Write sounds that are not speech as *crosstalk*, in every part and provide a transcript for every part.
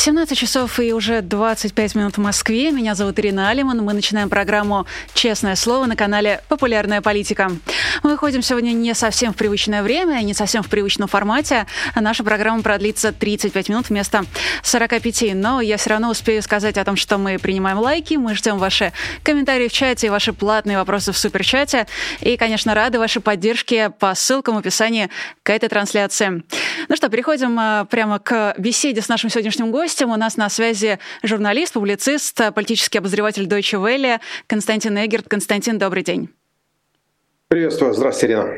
17 часов и уже 25 минут в Москве. Меня зовут Ирина Алиман. Мы начинаем программу «Честное слово» на канале «Популярная политика». Мы выходим сегодня не совсем в привычное время, не совсем в привычном формате. Наша программа продлится 35 минут вместо 45. Но я все равно успею сказать о том, что мы принимаем лайки, мы ждем ваши комментарии в чате, ваши платные вопросы в суперчате. И, конечно, рады вашей поддержке по ссылкам в описании к этой трансляции. Ну что, переходим а, прямо к беседе с нашим сегодняшним гостем гостем. У нас на связи журналист, публицист, политический обозреватель Deutsche Welle Константин Эгерт. Константин, добрый день. Приветствую. Здравствуйте, Ирина.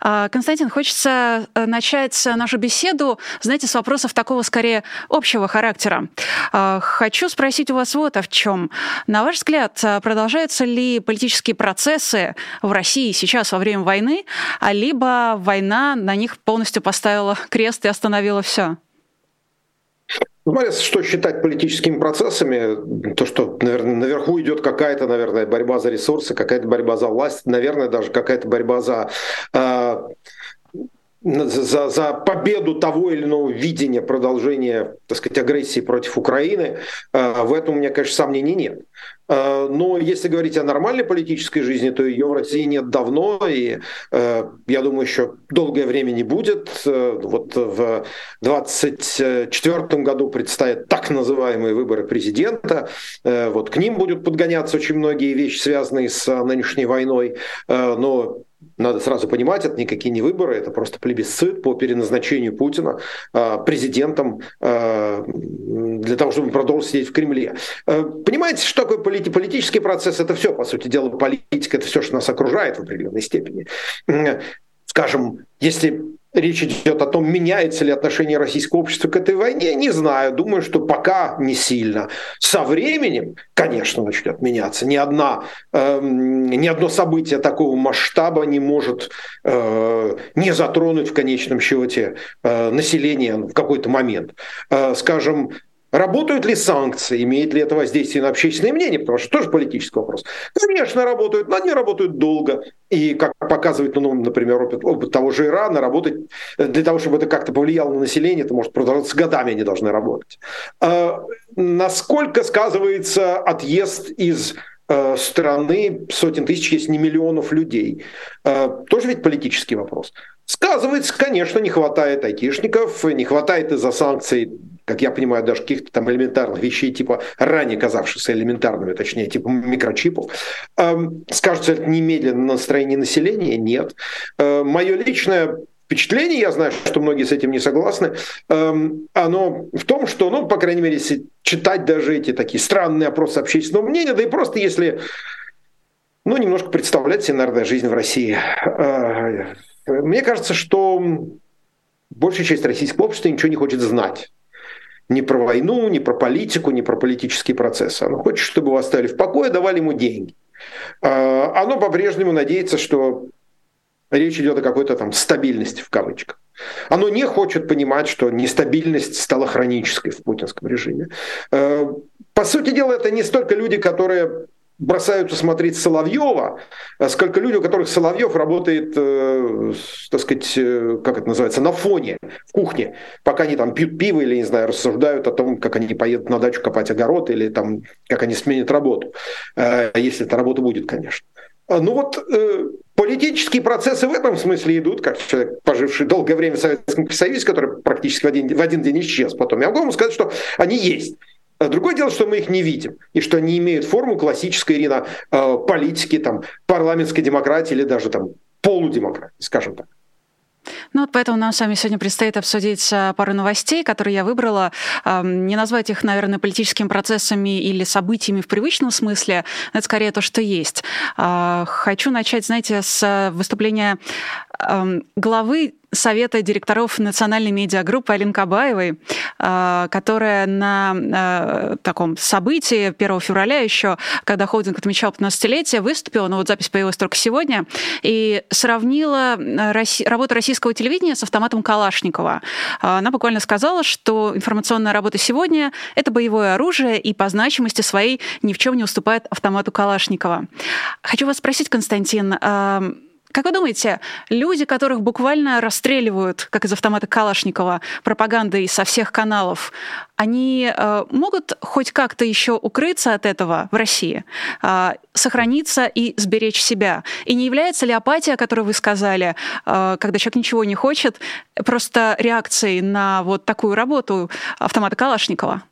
А, Константин, хочется э, начать нашу беседу, знаете, с вопросов такого скорее общего характера. А, хочу спросить у вас вот о в чем. На ваш взгляд, а, продолжаются ли политические процессы в России сейчас во время войны, либо война на них полностью поставила крест и остановила все? Смотря что считать политическими процессами, то, что, наверное, наверху идет какая-то, наверное, борьба за ресурсы, какая-то борьба за власть, наверное, даже какая-то борьба за э, за, за победу того или иного видения продолжения, так сказать, агрессии против Украины, э, в этом у меня, конечно, сомнений нет. Э, но если говорить о нормальной политической жизни, то ее в России нет давно, и э, я думаю, еще долгое время не будет. Вот в 2024 году предстоят так называемые выборы президента. Вот к ним будут подгоняться очень многие вещи, связанные с нынешней войной. Но надо сразу понимать, это никакие не выборы, это просто плебисцит по переназначению Путина э, президентом э, для того, чтобы продолжить сидеть в Кремле. Э, понимаете, что такое полит- политический процесс? Это все, по сути дела, политика, это все, что нас окружает в определенной степени. Скажем, если речь идет о том, меняется ли отношение российского общества к этой войне, не знаю. Думаю, что пока не сильно. Со временем, конечно, начнет меняться. Ни, одна, э, ни одно событие такого масштаба не может э, не затронуть в конечном счете э, население в какой-то момент. Э, скажем, Работают ли санкции, имеет ли это воздействие на общественное мнение, потому что тоже политический вопрос. Конечно, работают, но они работают долго. И, как показывает, ну, например, опыт, опыт того же Ирана, работать для того, чтобы это как-то повлияло на население, это может продолжаться годами, они должны работать. А, насколько сказывается отъезд из э, страны сотен тысяч, если не миллионов людей? А, тоже ведь политический вопрос. Сказывается, конечно, не хватает айтишников, не хватает из-за санкций как я понимаю, даже каких-то там элементарных вещей, типа ранее казавшихся элементарными, точнее, типа микрочипов. Эм, скажется это немедленно на настроение населения? Нет. Э, мое личное впечатление, я знаю, что многие с этим не согласны, эм, оно в том, что, ну, по крайней мере, если читать даже эти такие странные опросы общественного мнения, да и просто если, ну, немножко представлять себе, наверное, жизнь в России. Э, мне кажется, что большая часть российского общества ничего не хочет знать ни про войну, ни про политику, ни про политические процессы. Оно хочет, чтобы его оставили в покое, давали ему деньги. А, оно по-прежнему надеется, что речь идет о какой-то там стабильности в кавычках. Оно не хочет понимать, что нестабильность стала хронической в путинском режиме. А, по сути дела, это не столько люди, которые бросаются смотреть Соловьева, а сколько людей, у которых Соловьев работает, э, так сказать, э, как это называется, на фоне, в кухне, пока они там пьют пиво или, не знаю, рассуждают о том, как они поедут на дачу копать огород или там, как они сменят работу, э, если эта работа будет, конечно. А, ну вот э, политические процессы в этом смысле идут, как человек, поживший долгое время в Советском Союзе, который практически в один, в один день исчез потом. Я могу вам сказать, что они есть. А другое дело, что мы их не видим, и что они имеют форму классической, Ирина, э, политики, там, парламентской демократии или даже там полудемократии, скажем так. Ну вот поэтому нам с вами сегодня предстоит обсудить э, пару новостей, которые я выбрала. Не назвать их, наверное, политическими процессами или событиями в привычном смысле, это скорее то, что есть. А, хочу начать, знаете, с выступления главы Совета директоров национальной медиагруппы Алин Кабаевой. которая на таком событии 1 февраля еще, когда холдинг отмечал 15-летие, выступила, но вот запись появилась только сегодня, и сравнила работу российского телевидения с автоматом Калашникова. Она буквально сказала, что информационная работа сегодня — это боевое оружие, и по значимости своей ни в чем не уступает автомату Калашникова. Хочу вас спросить, Константин, как вы думаете, люди, которых буквально расстреливают, как из автомата Калашникова, пропагандой со всех каналов, они э, могут хоть как-то еще укрыться от этого в России, э, сохраниться и сберечь себя? И не является ли апатия, о которой вы сказали, э, когда человек ничего не хочет, просто реакцией на вот такую работу автомата Калашникова?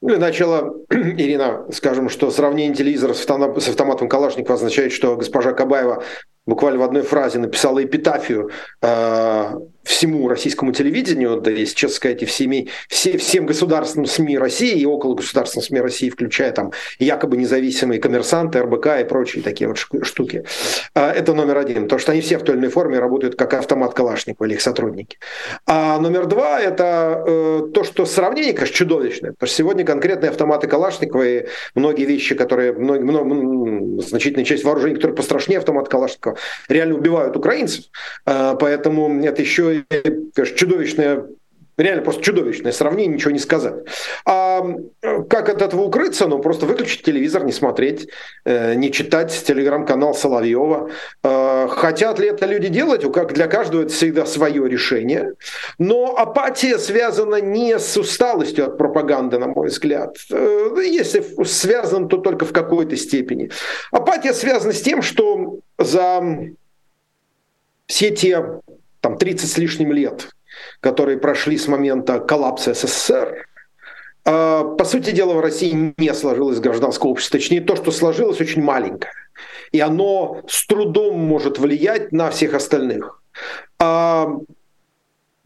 Ну, для начала, *clears throat* Ирина, скажем, что сравнение телевизора с автоматом Калашникова означает, что госпожа Кабаева буквально в одной фразе написала эпитафию э, всему российскому телевидению, да, если честно сказать, и всеми, все, всем государственным СМИ России и около государственных СМИ России, включая там якобы независимые коммерсанты, РБК и прочие такие вот штуки. А, это номер один, потому что они все в той или иной форме работают как автомат Калашникова или их сотрудники. А номер два – это э, то, что сравнение, конечно, чудовищное, потому что сегодня конкретные автоматы Калашникова и многие вещи, которые, много, много, значительная часть вооружений, которые пострашнее автомата Калашникова, реально убивают украинцев. А, поэтому это еще конечно, чудовищное Реально просто чудовищное сравнение, ничего не сказать. А как от этого укрыться? Ну, просто выключить телевизор, не смотреть, э, не читать телеграм-канал Соловьева. Э, хотят ли это люди делать? Как для каждого это всегда свое решение. Но апатия связана не с усталостью от пропаганды, на мой взгляд. Э, если связана, то только в какой-то степени. Апатия связана с тем, что за все те там 30 с лишним лет, которые прошли с момента коллапса СССР, а, по сути дела, в России не сложилось гражданское общество. Точнее, то, что сложилось, очень маленькое. И оно с трудом может влиять на всех остальных.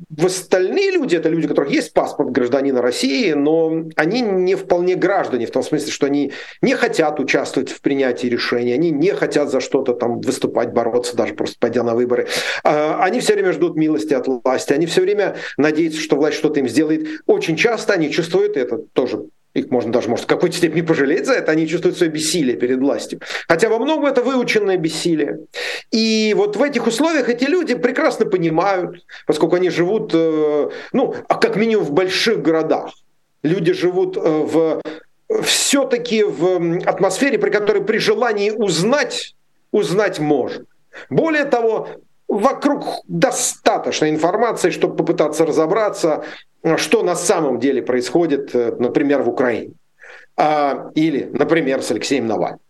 В остальные люди, это люди, у которых есть паспорт гражданина России, но они не вполне граждане, в том смысле, что они не хотят участвовать в принятии решений, они не хотят за что-то там выступать, бороться, даже просто пойдя на выборы. А, они все время ждут милости от власти, они все время надеются, что власть что-то им сделает. Очень часто они чувствуют, это тоже их можно даже, может, в какой-то степени пожалеть за это, они чувствуют свое бессилие перед властью. Хотя во многом это выученное бессилие. И вот в этих условиях эти люди прекрасно понимают, поскольку они живут, э, ну, а как минимум в больших городах. Люди живут э, в все-таки в атмосфере, при которой при желании узнать, узнать можно. Более того, вокруг достаточно информации, чтобы попытаться разобраться, что на самом деле происходит, э, например, в Украине. А, или, например, с Алексеем Навальным.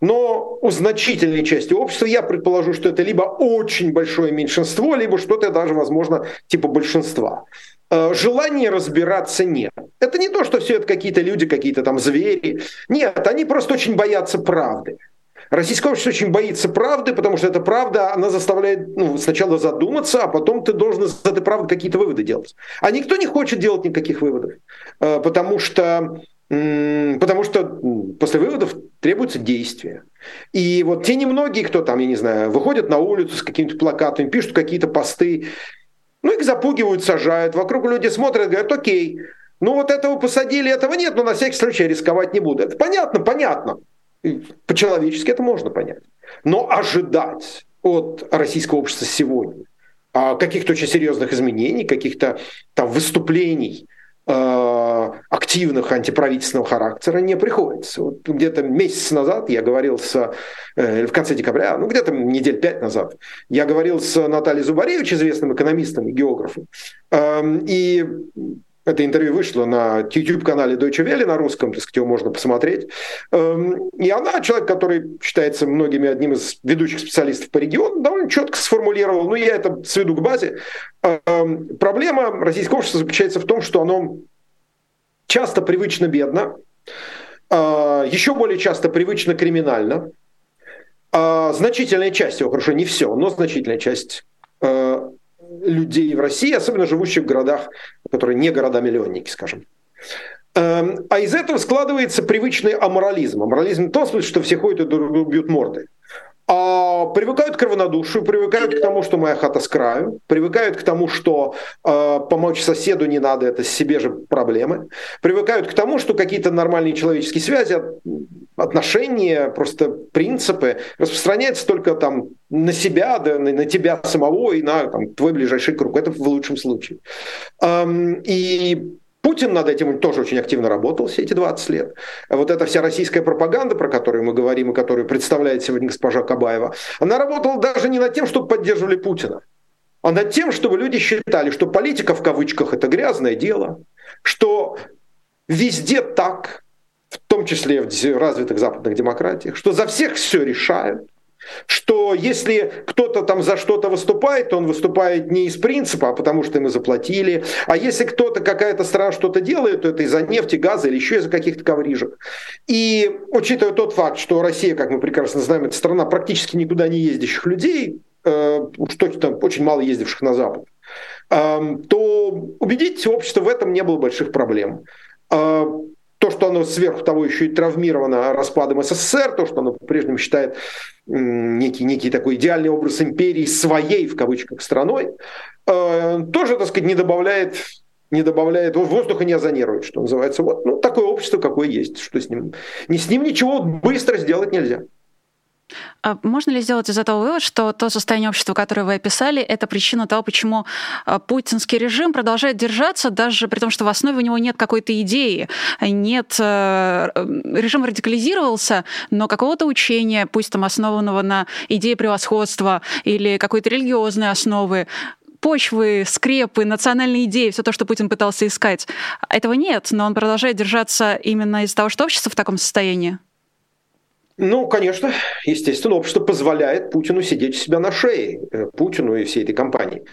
Но у значительной части общества я предположу, что это либо очень большое меньшинство, либо что-то даже, возможно, типа большинства. Э, желания разбираться нет. Это не то, что все это какие-то люди, какие-то там звери. Нет, они просто очень боятся правды. Российское общество очень боится правды, потому что эта правда, она заставляет ну, сначала задуматься, а потом ты должен из этой правды какие-то выводы делать. А никто не хочет делать никаких выводов, э, потому что Потому что после выводов требуется действие. И вот те немногие, кто там, я не знаю, выходят на улицу с какими-то плакатами, пишут какие-то посты, ну их запугивают, сажают, вокруг люди смотрят, говорят, окей, ну вот этого посадили, этого нет, но на всякий случай рисковать не буду. Это понятно, понятно. По-человечески это можно понять. Но ожидать от российского общества сегодня а, каких-то очень серьезных изменений, каких-то там выступлений э, активных антиправительственного характера не приходится. Вот где-то месяц назад я говорил с, э, в конце декабря, ну где-то недель пять назад, я говорил с Натальей Зубаревич, известным экономистом и географом, э, и это интервью вышло на YouTube-канале Deutsche Welle на русском, так сказать, его можно посмотреть. Эм, и она, человек, который считается многими одним из ведущих специалистов по региону, довольно четко сформулировал, ну я это сведу к базе. Эм, проблема российского общества заключается в том, что оно часто привычно бедно, э, еще более часто привычно криминально. Э, значительная часть его, хорошо, не все, но значительная часть э, людей в России, особенно живущих в городах, которые не города-миллионники, скажем. Эм, а из этого складывается привычный аморализм. Аморализм в том что все ходят и друг друга бьют морды. А, привыкают к равнодушию, привыкают к тому, что моя хата с краю, привыкают к тому, что э, помочь соседу не надо, это себе же проблемы, привыкают к тому, что какие-то нормальные человеческие связи, отношения, просто принципы распространяются только там на себя, да, на, на тебя самого и на там, твой ближайший круг. Это в лучшем случае. Эм, и Путин над этим тоже очень активно работал все эти 20 лет. Вот эта вся российская пропаганда, про которую мы говорим и которую представляет сегодня госпожа Кабаева, она работала даже не над тем, чтобы поддерживали Путина, а над тем, чтобы люди считали, что политика в кавычках это грязное дело, что везде так, в том числе в развитых западных демократиях, что за всех все решают, что если кто-то там за что-то выступает, то он выступает не из принципа, а потому что ему заплатили. А если кто-то, какая-то страна что-то делает, то это из-за нефти, газа или еще из-за каких-то коврижек. И учитывая тот факт, что Россия, как мы прекрасно знаем, это страна практически никуда не ездящих людей, э, уж точно очень мало ездивших на Запад, э, то убедить общество в этом не было больших проблем. То, что оно сверху того еще и травмировано распадом СССР, то, что оно по-прежнему считает некий, некий такой идеальный образ империи своей, в кавычках, страной, э, тоже, так сказать, не добавляет не добавляет, воздуха не озонирует, что называется. Вот ну, такое общество, какое есть, что с ним, не с ним ничего быстро сделать нельзя. А можно ли сделать из этого вывод, что то состояние общества, которое вы описали, это причина того, почему а, путинский режим продолжает держаться, даже при том, что в основе у него нет какой-то идеи, нет... Э, режим радикализировался, но какого-то учения, пусть там основанного на идее превосходства или какой-то религиозной основы, почвы, скрепы, национальные идеи, все то, что Путин пытался искать. Этого нет, но он продолжает держаться именно из-за того, что общество в таком состоянии. Ну, конечно, естественно, общество позволяет Путину сидеть себя на шее, э, Путину и всей этой компании.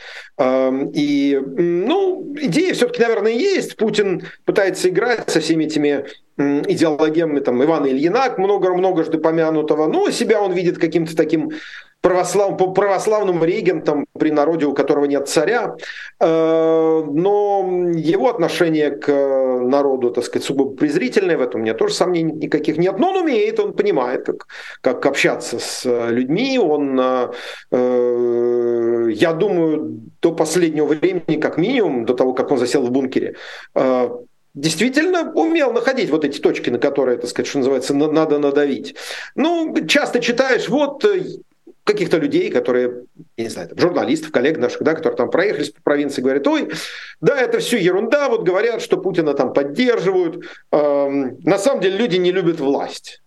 И, ну, идея все-таки, наверное, есть. Путин пытается играть со всеми этими идеологиями там, Ивана Ильина, много-многожды помянутого. Ну, себя он видит каким-то таким православ, по православным регентам при народе, у которого нет царя, э, но его отношение к народу, так сказать, сугубо презрительное, в этом у меня тоже сомнений никаких нет, но он умеет, он понимает, как, как общаться с людьми, он, э, я думаю, до последнего времени, как минимум, до того, как он засел в бункере, э, действительно умел находить вот эти точки, на которые, так сказать, что называется, надо надавить. Ну, часто читаешь, вот каких-то людей, которые, я не знаю, там, журналистов, коллег наших, да, которые там проехались по провинции, говорят, ой, да, это все ерунда, вот говорят, что Путина там поддерживают. Эм, на самом деле люди не любят власть.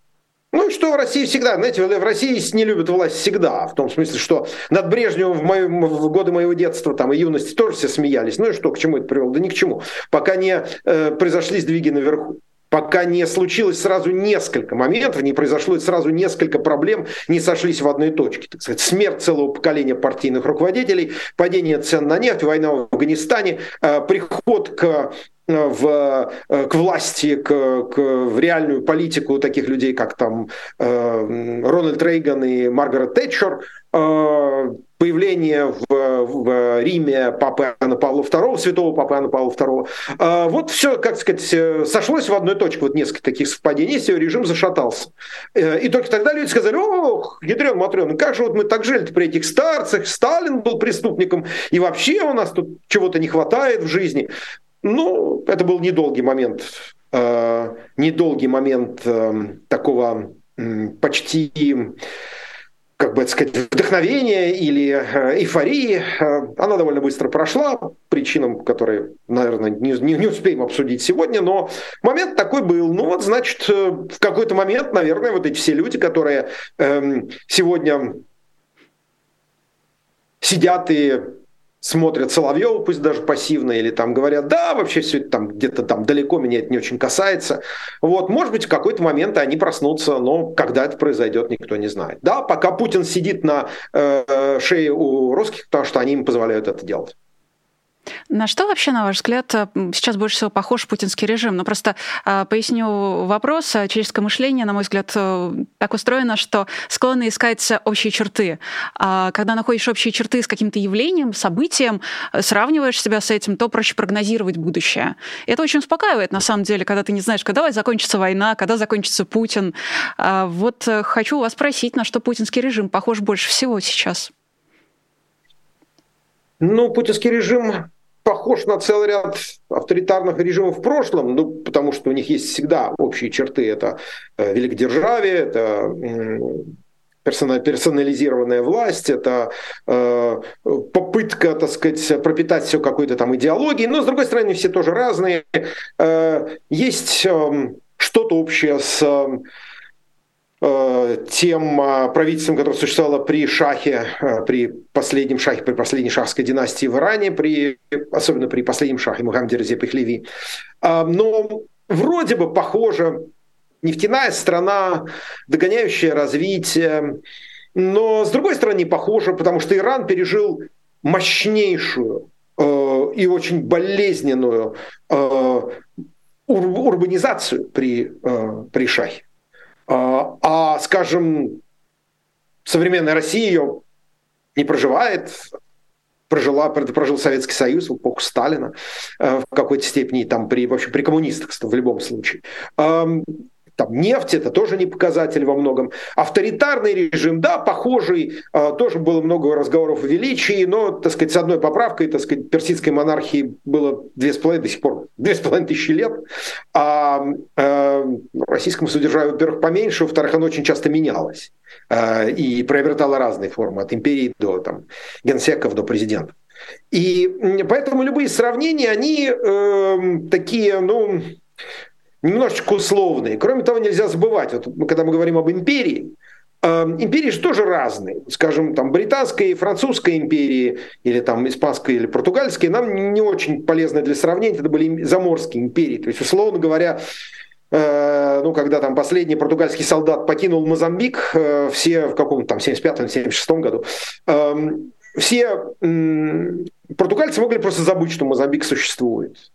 Ну, что в России всегда, знаете, в России не любят власть всегда, в том смысле, что над Брежневым в, моем, в годы моего детства там, и юности тоже все смеялись. Ну и что, к чему это привело? Да ни к чему. Пока не э, произошли сдвиги наверху пока не случилось сразу несколько моментов, не произошло сразу несколько проблем, не сошлись в одной точке. Так сказать, смерть целого поколения партийных руководителей, падение цен на нефть, война в Афганистане, э, приход к э, в, э, к власти, к, к, в реальную политику таких людей, как там э, Рональд Рейган и Маргарет Тэтчер, появление в, в Риме Папы Иоанна Павла II, святого Папы Иоанна Павла II. А, вот все, как сказать, э, сошлось в одной точке, вот несколько таких совпадений, и режим зашатался. Э, и только тогда люди сказали, ох, ядрен Матрен, как же вот мы так жили при этих старцах, Сталин был преступником, и вообще у нас тут чего-то не хватает в жизни. Ну, это был недолгий момент, э, недолгий момент такого почти как бы сказать, вдохновения или э, эйфории, э, она довольно быстро прошла, причинам, которые, наверное, не, не, не успеем обсудить сегодня, но момент такой был. Ну вот, значит, э, в какой-то момент, наверное, вот эти все люди, которые эм, сегодня сидят и смотрят Соловьева, пусть даже пассивно, или там говорят, да, вообще все это там где-то там далеко, меня это не очень касается. Вот, может быть, в какой-то момент они проснутся, но когда это произойдет, никто не знает. Да, пока Путин сидит на э, шее у русских, потому что они им позволяют это делать. На что вообще, на ваш взгляд, э, сейчас больше всего похож путинский режим? Ну, просто э, поясню вопрос. Человеческое мышление, на мой взгляд, э, так устроено, что склонно искать общие черты. А когда находишь общие черты с каким-то явлением, событием, э, сравниваешь себя с этим, то проще прогнозировать будущее. И это очень успокаивает, на самом деле, когда ты не знаешь, когда закончится война, когда закончится Путин. А вот э, хочу вас спросить, на что путинский режим похож больше всего сейчас? Ну, путинский режим похож на целый ряд авторитарных режимов в прошлом, ну, потому что у них есть всегда общие черты. Это э, великодержавие, это персонализированная власть, это э, попытка, так сказать, пропитать все какой-то там идеологией, но, с другой стороны, все тоже разные. Э, есть э, что-то общее с тем а, правительством, которое существовало при шахе, э, при последнем шахе, при последней шахской династии в Иране, при, особенно при последнем шахе Мухаммеде Резе Пехлеви. Но вроде бы похоже, нефтяная страна, догоняющая развитие, но с другой стороны похоже, потому что Иран пережил мощнейшую э, и очень болезненную урбанизацию при, при шахе. А, а, скажем, современная Россия ее не проживает, прожила, прожил Советский Союз в эпоху Сталина э, в какой-то степени, там при, вообще при коммунистах в любом случае. Там нефть это тоже не показатель во многом. Авторитарный режим, да, похожий, а, тоже было много разговоров о величии, но, так сказать, с одной поправкой, так сказать, персидской монархии было две с половиной, до сих пор две с половиной тысячи лет, а, а российскому содержанию, во-первых, поменьше, во-вторых, оно очень часто менялось а, и приобретало разные формы, от империи до там, генсеков, до президентов. И поэтому любые сравнения, они э, такие, ну, немножечко условные. Кроме того, нельзя забывать, вот когда мы говорим об империи, э, империи же тоже разные. Скажем, там британская и французская империи, или там испанская или португальская, нам не очень полезны для сравнения, это были заморские империи. То есть, условно говоря, э, ну, когда там последний португальский солдат покинул Мозамбик, э, все в каком-то там 75-76 году, эм, все португальцы могли просто забыть, что Мозамбик существует,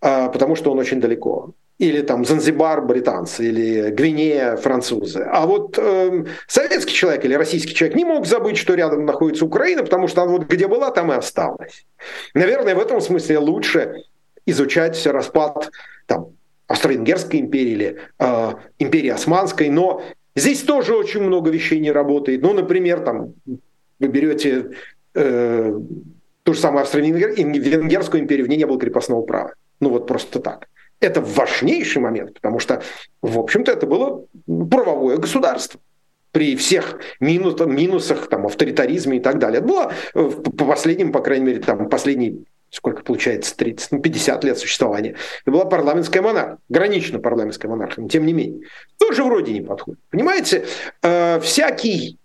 потому что он очень далеко или там Занзибар британцы, или Гвинея французы. А вот э, советский человек или российский человек не мог забыть, что рядом находится Украина, потому что она вот где была, там и осталась. Наверное, в этом смысле лучше изучать распад там, Австро-Венгерской империи или э, империи Османской, но здесь тоже очень много вещей не работает. Ну, например, там вы берете э, ту же самую Австро-Венгерскую империю, в ней не было крепостного права. Ну вот просто так. Это важнейший момент, потому что, в общем-то, это было правовое государство при всех минус, минусах, там, авторитаризме и так далее. Это было э, по последним, по крайней мере, там, последние сколько получается, 30, ну, 50 лет существования. Это была парламентская монархия, гранично парламентская монархия, но тем не менее. Тоже вроде не подходит. Понимаете, э, всякий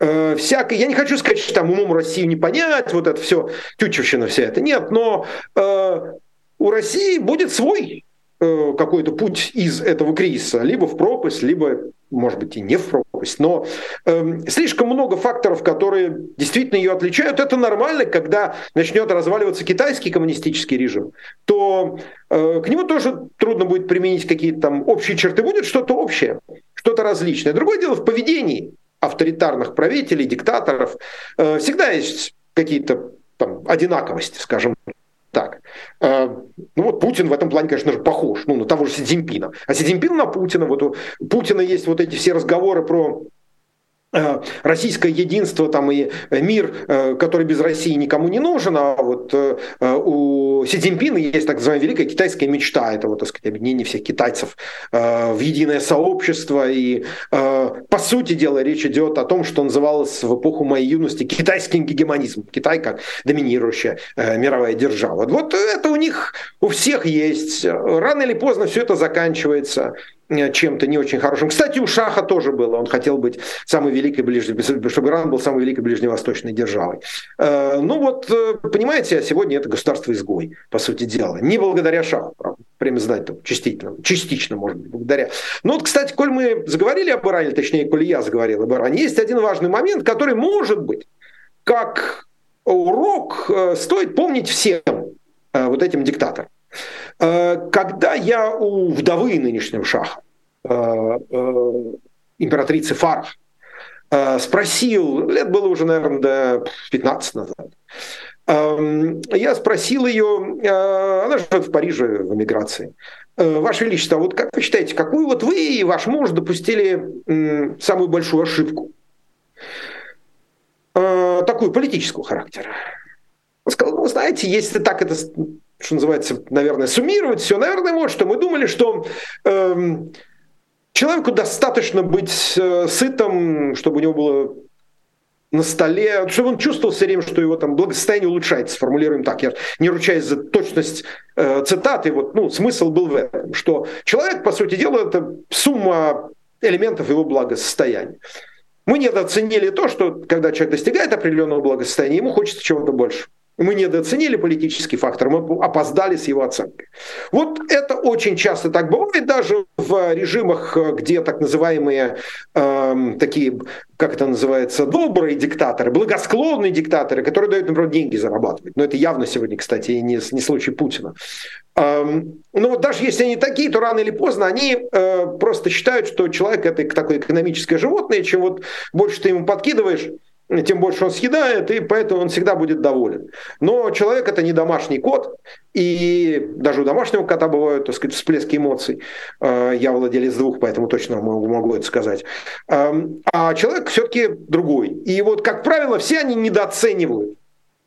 э, я не хочу сказать, что там умом Россию не понять, вот это все, тютчевщина вся это, нет, но э, у России будет свой э, какой-то путь из этого кризиса, либо в пропасть, либо, может быть, и не в пропасть. Но э, слишком много факторов, которые действительно ее отличают. Это нормально, когда начнет разваливаться китайский коммунистический режим, то э, к нему тоже трудно будет применить какие-то там общие черты. Будет что-то общее, что-то различное. Другое дело в поведении авторитарных правителей, диктаторов. Э, всегда есть какие-то там, одинаковости, скажем так. Э, ну вот Путин в этом плане, конечно же, похож ну, на того же Си Цзиньпина. А Си Цзиньпин на Путина. Вот у Путина есть вот эти все разговоры про российское единство там и мир, э, который без России никому не нужен, а вот э, у Си Цзиньпина есть так называемая великая китайская мечта, это вот, так сказать, объединение всех китайцев в единое сообщество, и по сути дела речь идет о том, что называлось в эпоху моей юности китайским гегемонизмом, Китай как доминирующая мировая держава. Вот это у них у всех есть, рано или поздно все это заканчивается, Э, чем-то не очень хорошим. Кстати, у Шаха тоже было. Он хотел быть самой великой ближней, чтобы Иран был самой великой ближневосточной державой. Э, ну вот, э, понимаете, а сегодня это государство-изгой, по сути дела. Не благодаря Шаху, правда. Время знать частично, частично, может быть, благодаря. Ну вот, кстати, коль мы заговорили об Иране, точнее, коль я заговорил об Иране, есть один важный момент, который, может быть, как урок стоит помнить всем. вот этим диктаторам. Когда я у вдовы нынешнего шаха, императрицы Фарх, спросил, лет было уже, наверное, до 15 назад, я спросил ее, она живет в Париже в эмиграции, Ваше Величество, вот как вы считаете, какую вот вы и ваш муж допустили самую большую ошибку? Такую политического характера. Он сказал, ну, знаете, если так это, что называется, наверное, суммировать все, наверное, вот что. Мы думали, что эм, человеку достаточно быть э, сытым, чтобы у него было на столе, чтобы он чувствовал все время, что его там благосостояние улучшается, сформулируем так, я не ручаюсь за точность э, цитаты, вот, ну, смысл был в этом, что человек, по сути дела, это сумма элементов его благосостояния. Мы недооценили то, что когда человек достигает определенного благосостояния, ему хочется чего-то больше. Мы недооценили политический фактор, мы опоздали с его оценкой. Вот это очень часто так бывает, даже в режимах, где так называемые э, такие, как это называется, добрые диктаторы, благосклонные диктаторы, которые дают, например, деньги зарабатывать. Но это явно сегодня, кстати, не, не случай Путина. Эм, но вот даже если они такие, то рано или поздно они э, просто считают, что человек это такое экономическое животное, чем вот больше ты ему подкидываешь, тем больше он съедает, и поэтому он всегда будет доволен. Но человек это не домашний кот, и даже у домашнего кота бывают, так сказать, всплески эмоций. Э, я владелец двух, поэтому точно могу, это сказать. Эм, а человек все-таки другой. И вот, как правило, все они недооценивают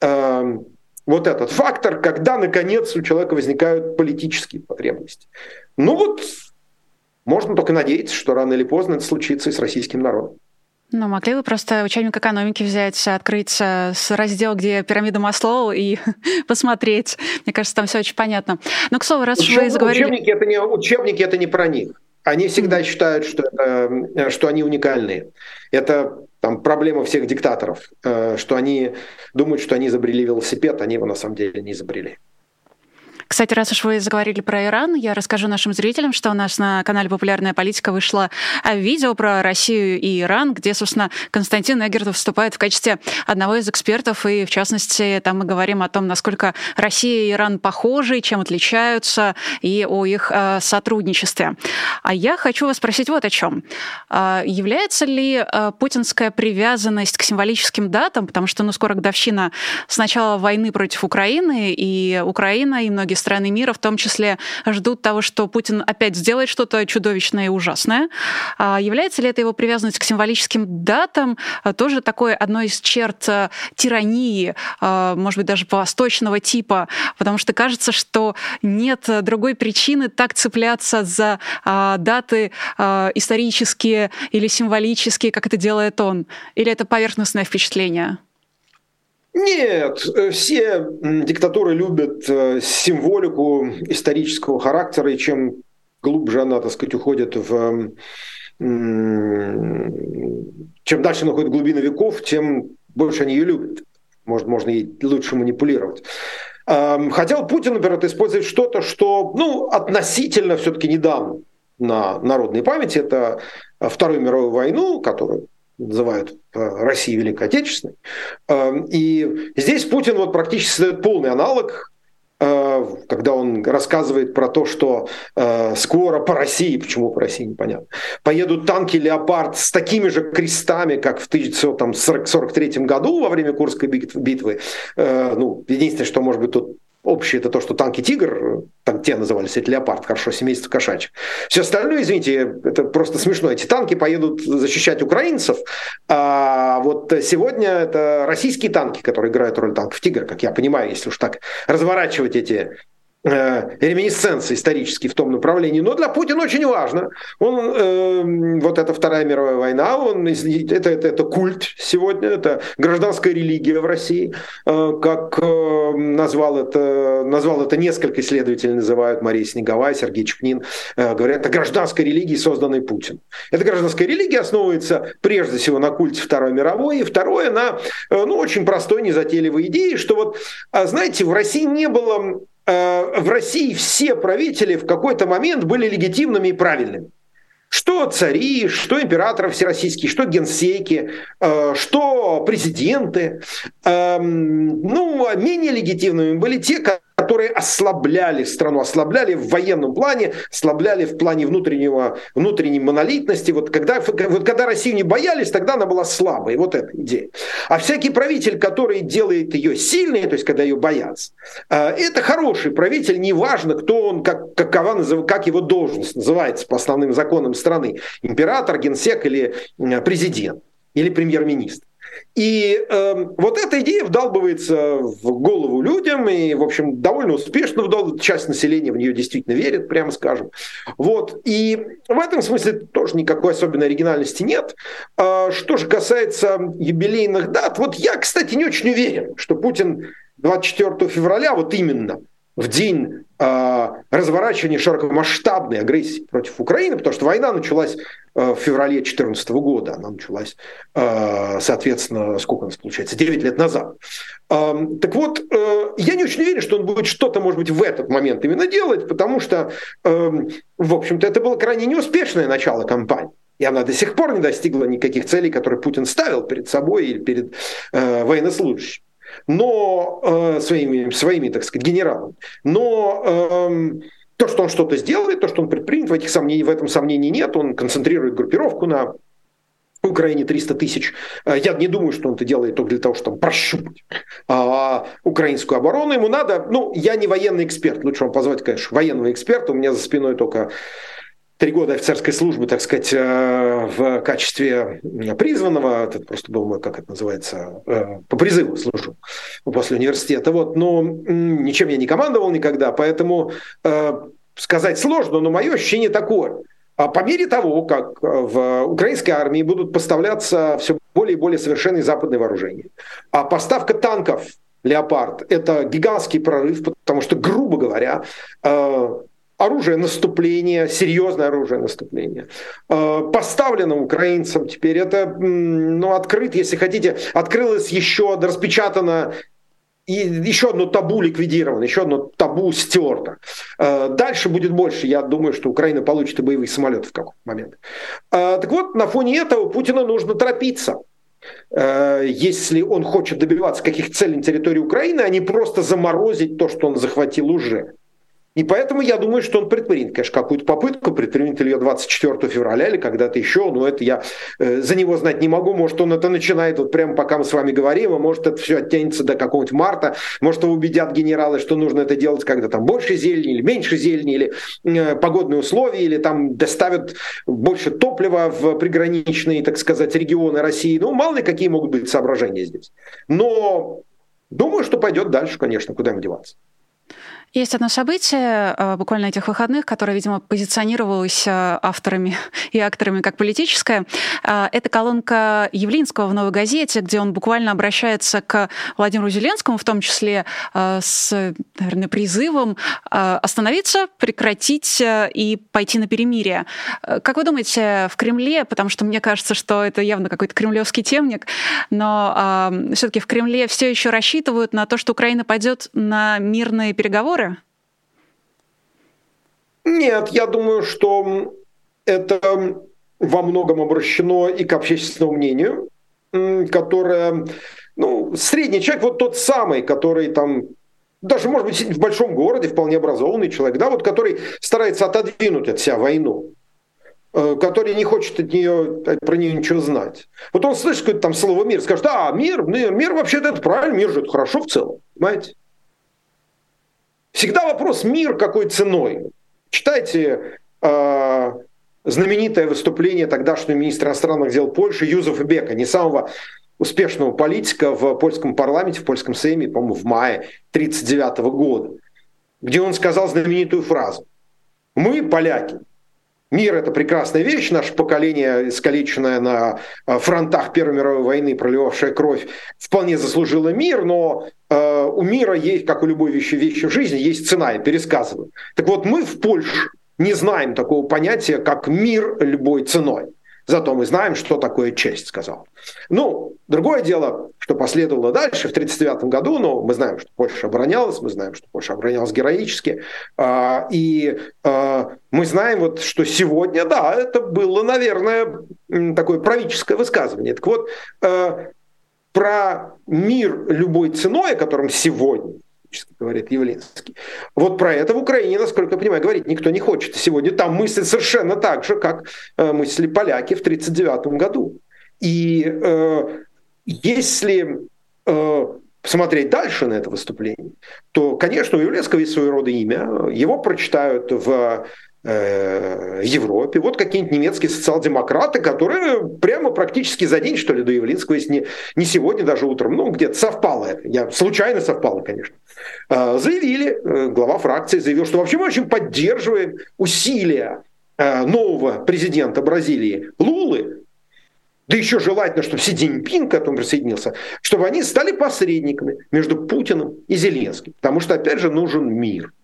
эм, вот этот фактор, когда, наконец, у человека возникают политические потребности. Ну вот, можно только надеяться, что рано или поздно это случится и с российским народом. Ну, могли бы просто учебник экономики взять, открыть э, с раздел, где пирамида Маслоу, и *laughs* посмотреть. Мне кажется, там все очень понятно. Но, к слову, раз Учеб... вы заговорили... Учебники это, не, учебники это не про них. Они всегда считают, что, это, что они уникальные. Это там, проблема всех диктаторов, э, что они думают, что они изобрели велосипед, они его на самом деле не изобрели. Кстати, раз уж вы заговорили про Иран, я расскажу нашим зрителям, что у нас на канале «Популярная политика» вышло а, видео про Россию и Иран, где, собственно, Константин Эгертов выступает в качестве одного из экспертов, и, в частности, там мы говорим о том, насколько Россия и Иран похожи, чем отличаются, и о их э, сотрудничестве. А я хочу вас спросить вот о чем. Э, является ли э, путинская привязанность к символическим датам, потому что, ну, скоро годовщина с начала войны против Украины, и Украина, и многие страны мира, в том числе, ждут того, что Путин опять сделает что-то чудовищное и ужасное. А является ли это его привязанность к символическим датам а, тоже такой одной из черт а, тирании, может быть, даже по-восточного типа? Потому что кажется, что нет другой причины так цепляться за даты исторические или символические, как это делает он. Или это поверхностное впечатление? Нет, э, все диктатуры любят э, символику исторического характера, и чем глубже она, так сказать, уходит в... Чем дальше она уходит в глубины веков, тем больше они ее любят. Может, можно ей лучше манипулировать. Хотел Путин, например, использовать что-то, что ну, относительно все-таки недавно на народной памяти. Это Вторую мировую войну, которую называют э, России Великой Отечественной. Эм, и здесь Путин вот практически создает полный аналог э, когда он рассказывает про то, что э, скоро по России, почему по России, непонятно, поедут танки «Леопард» с такими же крестами, как в 1943 году во время Курской битвы. Ну, единственное, что, может быть, тут Общее это то, что танки «Тигр», там те назывались, это «Леопард», хорошо, семейство кошачьих. Все остальное, извините, это просто смешно. Эти танки поедут защищать украинцев, а вот сегодня это российские танки, которые играют роль танков «Тигр», как я понимаю, если уж так разворачивать эти Э, реминисценции исторические в том направлении. Но для Путина очень важно. Он, э, вот эта Вторая мировая война, он, это, это, это культ сегодня, это гражданская религия в России, э, как э, назвал, это, назвал это несколько исследователей, называют Мария Снеговая, Сергей Чепнин, э, говорят, это гражданская религия, созданная Путиным. Эта гражданская религия основывается прежде всего на культе Второй мировой, и второе на э, ну, очень простой, незатейливой идее, что вот, а знаете, в России не было в России все правители в какой-то момент были легитимными и правильными. Что цари, что императоры всероссийские, что генсеки, э, что президенты. Эм, ну, менее легитимными были те, которые ослабляли страну, ослабляли в военном плане, ослабляли в плане внутреннего, внутренней монолитности. Вот когда, вот когда Россию не боялись, тогда она была слабой. Вот эта идея. А всякий правитель, который делает ее сильной, то есть когда ее боятся, э, это хороший правитель, неважно, кто он, как, какова, как его должность называется по основным законам страны. Император, генсек или президент или премьер-министр. И э, вот эта идея вдалбывается в голову людям, и, в общем, довольно успешно вдалбывается. Часть населения в нее действительно верит, прямо скажем. Вот. И в этом смысле тоже никакой особенной оригинальности нет. А, что же касается юбилейных дат, вот я, кстати, не очень уверен, что Путин 24 февраля, вот именно в день э, разворачивания широкомасштабной агрессии против Украины, потому что война началась э, в феврале 2014 года, она началась, э, соответственно, сколько у нас получается, 9 лет назад. Э, так вот, э, я не очень уверен, что он будет что-то, может быть, в этот момент именно делать, потому что, э, в общем-то, это было крайне неуспешное начало кампании. И она до сих пор не достигла никаких целей, которые Путин ставил перед собой или перед э, военнослужащими но э, своими, своими, так сказать, генералами. Но э, то, что он что-то сделает, то, что он предпримет, в, этих сомнений, в этом сомнений нет. Он концентрирует группировку на Украине 300 тысяч. Э, я не думаю, что он это делает только для того, чтобы прощупать а, украинскую оборону. Ему надо, ну, я не военный эксперт, лучше вам позвать, конечно, военного эксперта. У меня за спиной только три года офицерской службы, так сказать, э, в качестве призванного, это просто был мой, как это называется, э, по призыву служу после университета. Вот, но ничем я не командовал никогда, поэтому э, сказать сложно, но мое ощущение такое. А по мере того, как в украинской армии будут поставляться все более и более совершенные западные вооружения, а поставка танков «Леопард» — это гигантский прорыв, потому что, грубо говоря, оружие наступления, серьезное оружие наступления, э, поставлено украинцам теперь. Это ну, открыт, если хотите, открылось еще, распечатано и еще одно табу ликвидировано, еще одно табу стерто. Э, дальше будет больше. Я думаю, что Украина получит и боевых самолетов в какой-то момент. Э, так вот, на фоне этого Путину нужно торопиться если он хочет добиваться каких-то целей на территории Украины, а не просто заморозить то, что он захватил уже. И поэтому я думаю, что он предпримет, конечно, какую-то попытку, предпримет ее 24 февраля или когда-то еще, но это я э, за него знать не могу. Может, он это начинает вот прямо пока мы с вами говорим, а может, это все оттянется до какого-нибудь марта, может, его убедят генералы, что нужно это делать, когда там больше зелени или меньше зелени, или э, погодные условия, или там доставят больше топлива в приграничные, так сказать, регионы России. Ну, мало ли какие могут быть соображения здесь. Но думаю, что пойдет дальше, конечно, куда ему деваться. Есть одно событие э, буквально этих выходных, которое, видимо, позиционировалось э, авторами и акторами как политическое. Э, это колонка Явлинского в «Новой газете», где он буквально обращается к Владимиру Зеленскому, в том числе с, наверное, призывом остановиться, прекратить и пойти на перемирие. Как вы думаете, в Кремле, потому что мне кажется, что это явно какой-то кремлевский темник, но все-таки в Кремле все еще рассчитывают на то, что Украина пойдет на мирные переговоры? Нет, я думаю, что это во многом обращено и к общественному мнению, которое, ну, средний человек, вот тот самый, который там даже, может быть, в большом городе, вполне образованный человек, да, вот который старается отодвинуть от себя войну, э, который не хочет от нее, про нее ничего знать. Вот он слышит какое-то там слово «мир», скажет, а, мир, мир, мир вообще-то это правильно, мир же это хорошо в целом, понимаете? Всегда вопрос мир какой ценой. Читайте э, знаменитое выступление тогдашнего министра иностранных дел Польши Юзефа Бека, не самого успешного политика в польском парламенте, в польском сейме, по-моему, в мае 1939 года, где он сказал знаменитую фразу. Мы, поляки, Мир – это прекрасная вещь. Наше поколение, искалеченное на э, фронтах Первой мировой войны, проливавшее кровь, вполне заслужило мир, но у мира есть, как у любой вещи, вещи в жизни, есть цена, я пересказываю. Так вот, мы в Польше не знаем такого понятия, как мир любой ценой. Зато мы знаем, что такое честь, сказал. Ну, другое дело, что последовало дальше, в 1939 году, но мы знаем, что Польша оборонялась, мы знаем, что Польша оборонялась героически, а, и а, мы знаем, вот, что сегодня, да, это было, наверное, такое правительское высказывание. Так вот, а, про мир любой ценой, о котором сегодня говорит Явлинский. Вот про это в Украине, насколько я понимаю, говорить никто не хочет. Сегодня там мыслят совершенно так же, как э, мысли поляки в 1939 году. И э, если э, посмотреть дальше на это выступление, то, конечно, у Явлинского есть своего рода имя. Его прочитают в Европе. Вот какие-нибудь немецкие социал-демократы, которые прямо практически за день, что ли, до Явлинского, если не, не сегодня, даже утром, ну, где-то совпало это, я, случайно совпало, конечно, э, заявили, э, глава фракции заявил, что вообще мы очень поддерживаем усилия нового президента Бразилии Лулы, да еще желательно, чтобы Си Цзиньпин к этому присоединился, чтобы они стали посредниками между Путиным и Зеленским. Потому что, опять же, нужен мир –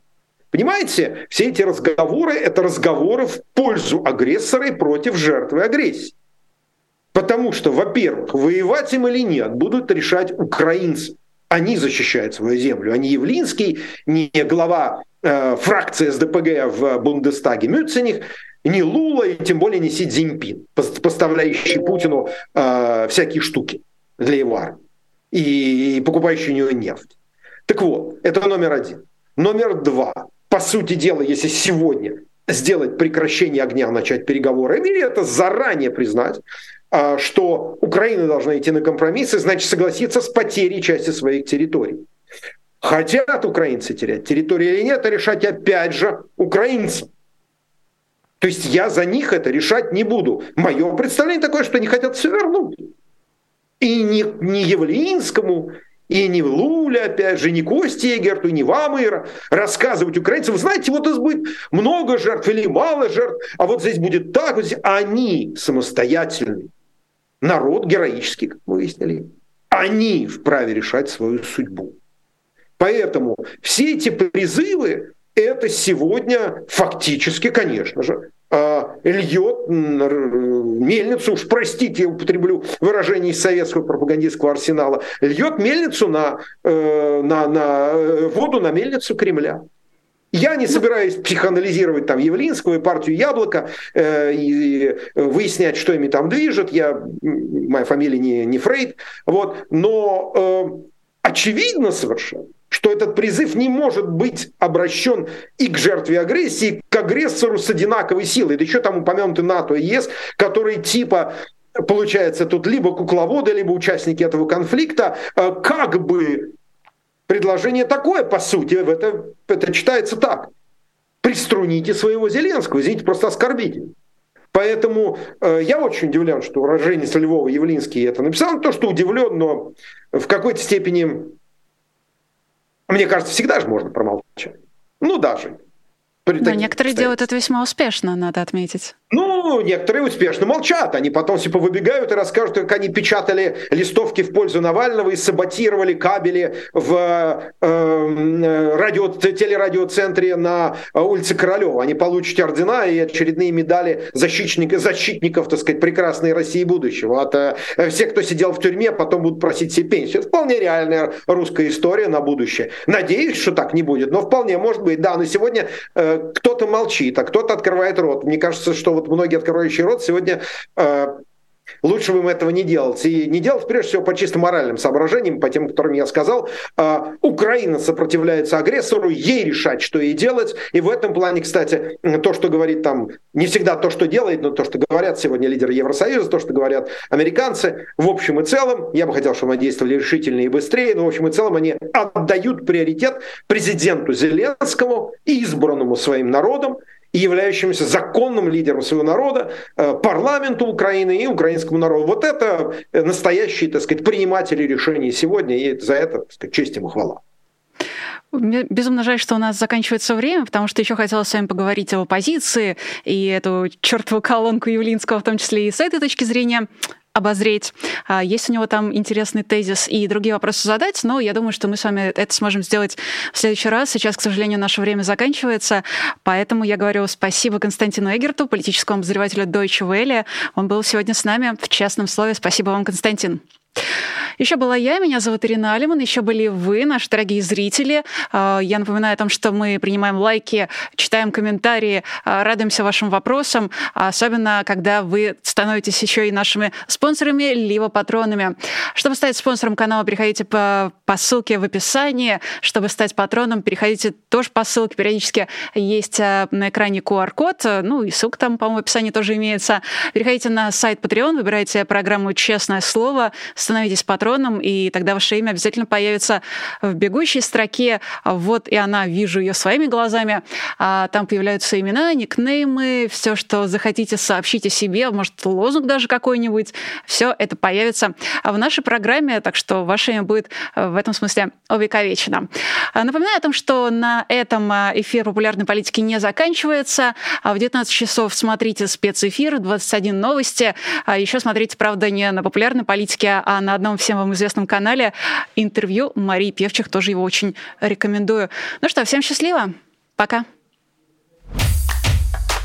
Понимаете, все эти разговоры – это разговоры в пользу агрессора и против жертвы агрессии. Потому что, во-первых, воевать им или нет будут решать украинцы. Они защищают свою землю, не Явлинский, не глава э, фракции СДПГ в Бундестаге Мюцених, не Лула и тем более не Си Цзиньпин, поставляющий Путину э, всякие штуки для его армии и покупающий у него нефть. Так вот, это номер один. Номер два по сути дела, если сегодня сделать прекращение огня, начать переговоры, или это заранее признать, а, что Украина должна идти на компромиссы, значит согласиться с потерей части своих территорий. Хотят украинцы терять территории или нет, это решать опять же украинцам. То есть я за них это решать не буду. Мое представление такое, что они хотят все вернуть. И не, не Явлинскому, и не Луля, опять же, не Кости Егерту, не вам, Ира, рассказывать украинцам, знаете, вот здесь будет много жертв или мало жертв, а вот здесь будет так. Вот здесь. Они самостоятельный народ, героический, как мы выяснили. Они вправе решать свою судьбу. Поэтому все эти призывы, это сегодня фактически, конечно же, льет мельницу, уж простите, я употреблю выражение из советского пропагандистского арсенала, льет мельницу на, э, на, на э, воду на мельницу Кремля. Я не собираюсь психоанализировать там Явлинского и партию Яблоко э, и выяснять, что ими там движет. Я, моя фамилия не, не Фрейд. Вот, но очевидно совершенно, что этот призыв не может быть обращен и к жертве агрессии, и к агрессору с одинаковой силой. Да еще там упомянуты НАТО и ЕС, которые типа получается тут либо кукловоды, либо участники этого конфликта, э, как бы предложение такое, по сути, это, это читается так. Приструните своего Зеленского, извините, просто оскорбите. Поэтому э, я очень удивлен, что уроженец Львова Явлинский это написал. То, что удивлен, но в какой-то степени мне кажется, всегда же можно промолчать. Ну, даже. Но некоторые делают это весьма успешно, надо отметить. Ну, некоторые успешно молчат. Они потом типа выбегают и расскажут, как они печатали листовки в пользу Навального и саботировали кабели в э, э радио, телерадиоцентре на улице Королева. Они получат ордена и очередные медали защитников, защитников так сказать, прекрасной России будущего. От э, всех, кто сидел в тюрьме, потом будут просить себе пенсию. Вполне реальная русская история на будущее. Надеюсь, что так не будет, но вполне может быть. Да, но сегодня э, кто-то молчит, а кто-то открывает рот. Мне кажется, что вот многие открывающие рот сегодня э, Лучше бы им этого не делать. И не делать, прежде всего, по чисто моральным соображениям, по тем, которым я сказал. А, Украина сопротивляется агрессору, ей решать, что ей делать. И в этом плане, кстати, то, что говорит там, не всегда то, что делает, но то, что говорят сегодня лидеры Евросоюза, то, что говорят американцы, в общем и целом, я бы хотел, чтобы они действовали решительнее и быстрее, но в общем и целом они отдают приоритет президенту Зеленскому, избранному своим народом, и являющимся законным лидером своего народа, э, парламенту Украины и украинскому народу. Вот это настоящие, так сказать, приниматели решений сегодня, и за это, так сказать, честь ему хвала. Безумно жаль, что у нас заканчивается время, потому что еще хотелось с вами поговорить о оппозиции и эту чертову колонку Юлинского, в том числе и с этой точки зрения обозреть. А, есть у него там интересный тезис и другие вопросы задать, но я думаю, что мы с вами это сможем сделать в следующий раз. Сейчас, к сожалению, наше время заканчивается, поэтому я говорю спасибо Константину Эгерту, политическому обозревателю Deutsche Welle. Он был сегодня с нами в «Честном слове». Спасибо вам, Константин. Еще была я, меня зовут Ирина Алиман, еще были вы, наши дорогие зрители. А, я напоминаю о том, что мы принимаем лайки, читаем комментарии, а, радуемся вашим вопросам, особенно когда вы становитесь еще и нашими спонсорами, либо патронами. Чтобы стать спонсором канала, переходите по, по ссылке в описании. Чтобы стать патроном, переходите тоже по ссылке. Периодически есть а, на экране QR-код, ну и ссылка там, по-моему, в описании тоже имеется. Переходите на сайт Patreon, выбирайте программу «Честное слово», становитесь патроном, и тогда ваше имя обязательно появится в бегущей строке. Вот и она, вижу ее своими глазами. А там появляются имена, никнеймы, все, что захотите сообщить о себе, может, лозунг даже какой-нибудь. Все это появится в нашей программе, так что ваше имя будет в этом смысле увековечено. Напоминаю о том, что на этом эфир популярной политики не заканчивается. В 19 часов смотрите спецэфир, 21 новости. Еще смотрите, правда, не на популярной политике, а на одном всем вам известном канале интервью Марии Певчих. Тоже его очень рекомендую. Ну что, всем счастливо. Пока.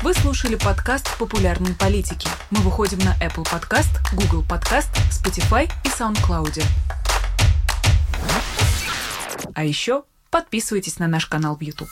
Вы слушали подкаст «Популярные политики». Мы выходим на Apple Podcast, Google Podcast, Spotify и SoundCloud. А еще подписывайтесь на наш канал в YouTube.